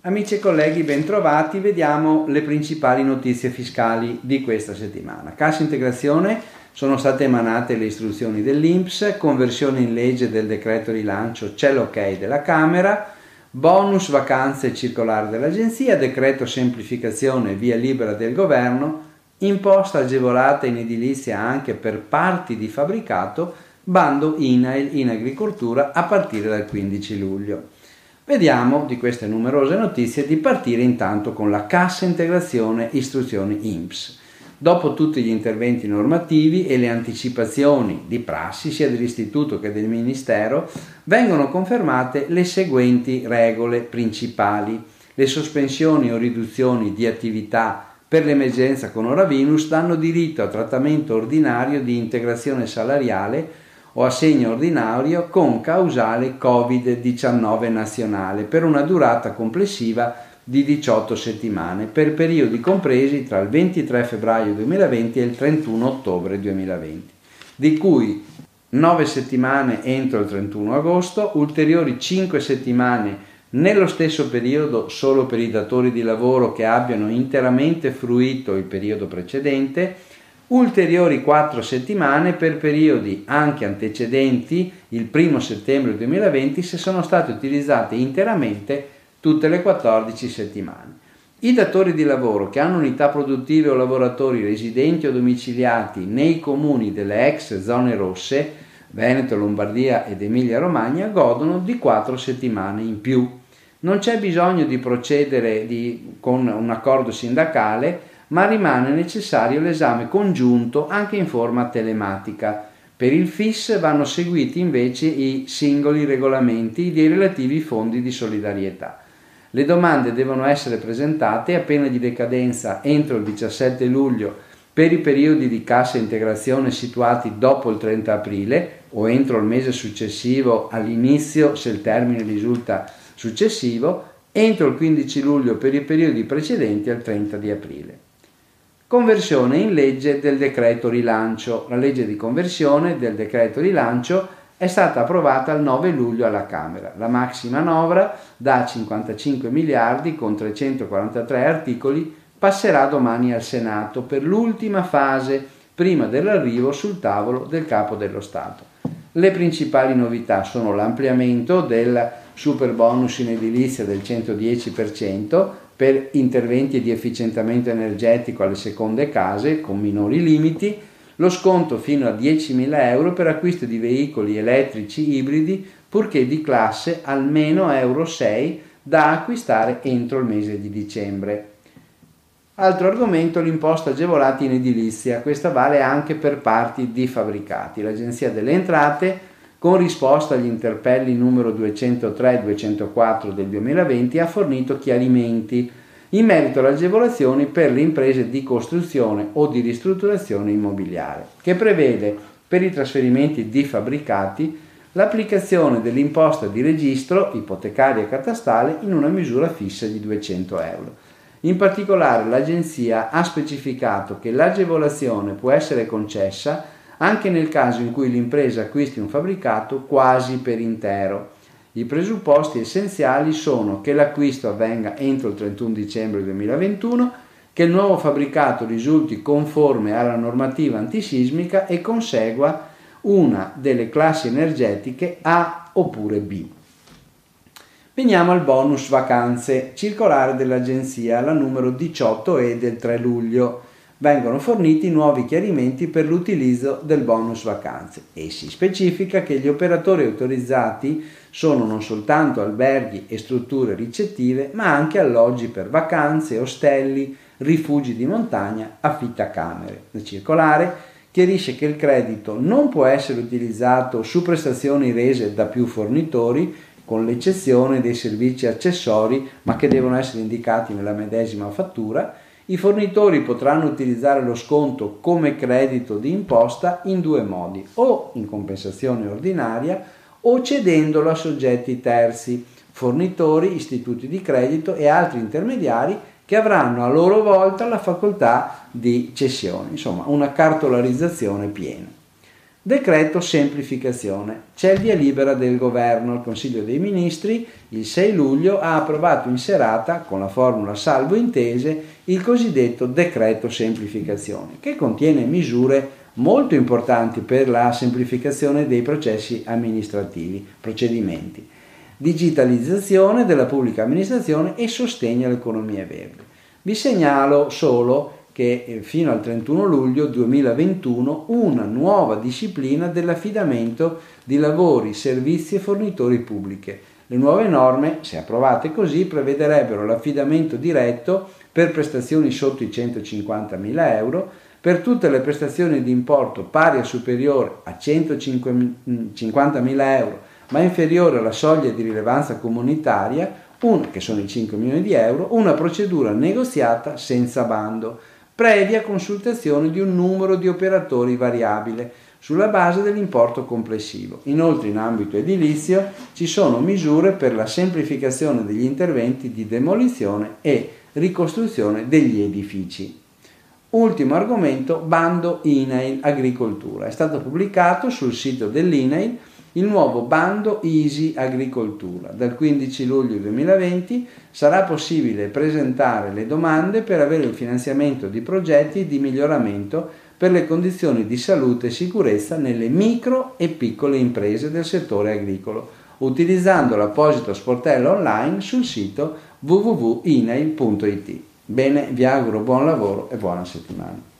Amici e colleghi, bentrovati. Vediamo le principali notizie fiscali di questa settimana. Cassa integrazione sono state emanate le istruzioni dell'INPS, conversione in legge del decreto rilancio, c'è l'ok della Camera, bonus vacanze circolare dell'Agenzia, decreto semplificazione via libera del governo, imposta agevolata in edilizia anche per parti di fabbricato, bando INAIL in agricoltura a partire dal 15 luglio. Vediamo di queste numerose notizie di partire intanto con la cassa integrazione istruzioni INPS. Dopo tutti gli interventi normativi e le anticipazioni di prassi sia dell'Istituto che del Ministero, vengono confermate le seguenti regole principali. Le sospensioni o riduzioni di attività per l'emergenza coronavirus danno diritto a trattamento ordinario di integrazione salariale o assegno ordinario con causale Covid-19 nazionale per una durata complessiva di 18 settimane per periodi compresi tra il 23 febbraio 2020 e il 31 ottobre 2020, di cui 9 settimane entro il 31 agosto, ulteriori 5 settimane nello stesso periodo solo per i datori di lavoro che abbiano interamente fruito il periodo precedente ulteriori quattro settimane per periodi anche antecedenti il 1 settembre 2020 se sono state utilizzate interamente tutte le 14 settimane. I datori di lavoro che hanno unità produttive o lavoratori residenti o domiciliati nei comuni delle ex zone rosse, Veneto, Lombardia ed Emilia Romagna, godono di 4 settimane in più. Non c'è bisogno di procedere di, con un accordo sindacale ma rimane necessario l'esame congiunto anche in forma telematica. Per il FIS vanno seguiti invece i singoli regolamenti dei relativi fondi di solidarietà. Le domande devono essere presentate a pena di decadenza entro il 17 luglio per i periodi di cassa integrazione situati dopo il 30 aprile o entro il mese successivo all'inizio se il termine risulta successivo, entro il 15 luglio per i periodi precedenti al 30 di aprile. Conversione in legge del decreto rilancio. La legge di conversione del decreto rilancio è stata approvata il 9 luglio alla Camera. La maxi manovra da 55 miliardi con 343 articoli passerà domani al Senato per l'ultima fase prima dell'arrivo sul tavolo del Capo dello Stato. Le principali novità sono l'ampliamento del super bonus in edilizia del 110%, per interventi di efficientamento energetico alle seconde case con minori limiti, lo sconto fino a 10.000 euro per acquisto di veicoli elettrici ibridi purché di classe almeno Euro 6 da acquistare entro il mese di dicembre. Altro argomento, l'imposta agevolata in edilizia. Questa vale anche per parti di fabbricati. L'Agenzia delle Entrate con risposta agli interpelli numero 203 e 204 del 2020 ha fornito chiarimenti in merito alle agevolazioni per le imprese di costruzione o di ristrutturazione immobiliare, che prevede per i trasferimenti di fabbricati l'applicazione dell'imposta di registro ipotecaria e catastale in una misura fissa di 200 euro. In particolare l'Agenzia ha specificato che l'agevolazione può essere concessa anche nel caso in cui l'impresa acquisti un fabbricato quasi per intero. I presupposti essenziali sono che l'acquisto avvenga entro il 31 dicembre 2021, che il nuovo fabbricato risulti conforme alla normativa antisismica e consegua una delle classi energetiche A oppure B. Veniamo al bonus vacanze circolare dell'agenzia, la numero 18 e del 3 luglio vengono forniti nuovi chiarimenti per l'utilizzo del bonus vacanze e si specifica che gli operatori autorizzati sono non soltanto alberghi e strutture ricettive, ma anche alloggi per vacanze, ostelli, rifugi di montagna, affittacamere. La circolare chiarisce che il credito non può essere utilizzato su prestazioni rese da più fornitori, con l'eccezione dei servizi accessori, ma che devono essere indicati nella medesima fattura, i fornitori potranno utilizzare lo sconto come credito di imposta in due modi, o in compensazione ordinaria o cedendolo a soggetti terzi, fornitori, istituti di credito e altri intermediari che avranno a loro volta la facoltà di cessione, insomma una cartolarizzazione piena. Decreto semplificazione. C'è il via libera del governo. Il Consiglio dei Ministri il 6 luglio ha approvato in serata, con la formula salvo intese, il cosiddetto decreto semplificazione, che contiene misure molto importanti per la semplificazione dei processi amministrativi, procedimenti, digitalizzazione della pubblica amministrazione e sostegno all'economia verde. Vi segnalo solo che eh, fino al 31 luglio 2021 una nuova disciplina dell'affidamento di lavori, servizi e fornitori pubbliche. Le nuove norme, se approvate così, prevederebbero l'affidamento diretto per prestazioni sotto i 150.000 euro, per tutte le prestazioni di importo pari o superiore a 150.000 euro, ma inferiore alla soglia di rilevanza comunitaria, un, che sono i 5 milioni di euro, una procedura negoziata senza bando previa consultazione di un numero di operatori variabile sulla base dell'importo complessivo. Inoltre in ambito edilizio ci sono misure per la semplificazione degli interventi di demolizione e ricostruzione degli edifici. Ultimo argomento, bando INAIL Agricoltura. È stato pubblicato sul sito dell'INAIL il nuovo bando Easy Agricoltura. Dal 15 luglio 2020 sarà possibile presentare le domande per avere il finanziamento di progetti di miglioramento per le condizioni di salute e sicurezza nelle micro e piccole imprese del settore agricolo, utilizzando l'apposito sportello online sul sito www.inail.it. Bene, vi auguro buon lavoro e buona settimana.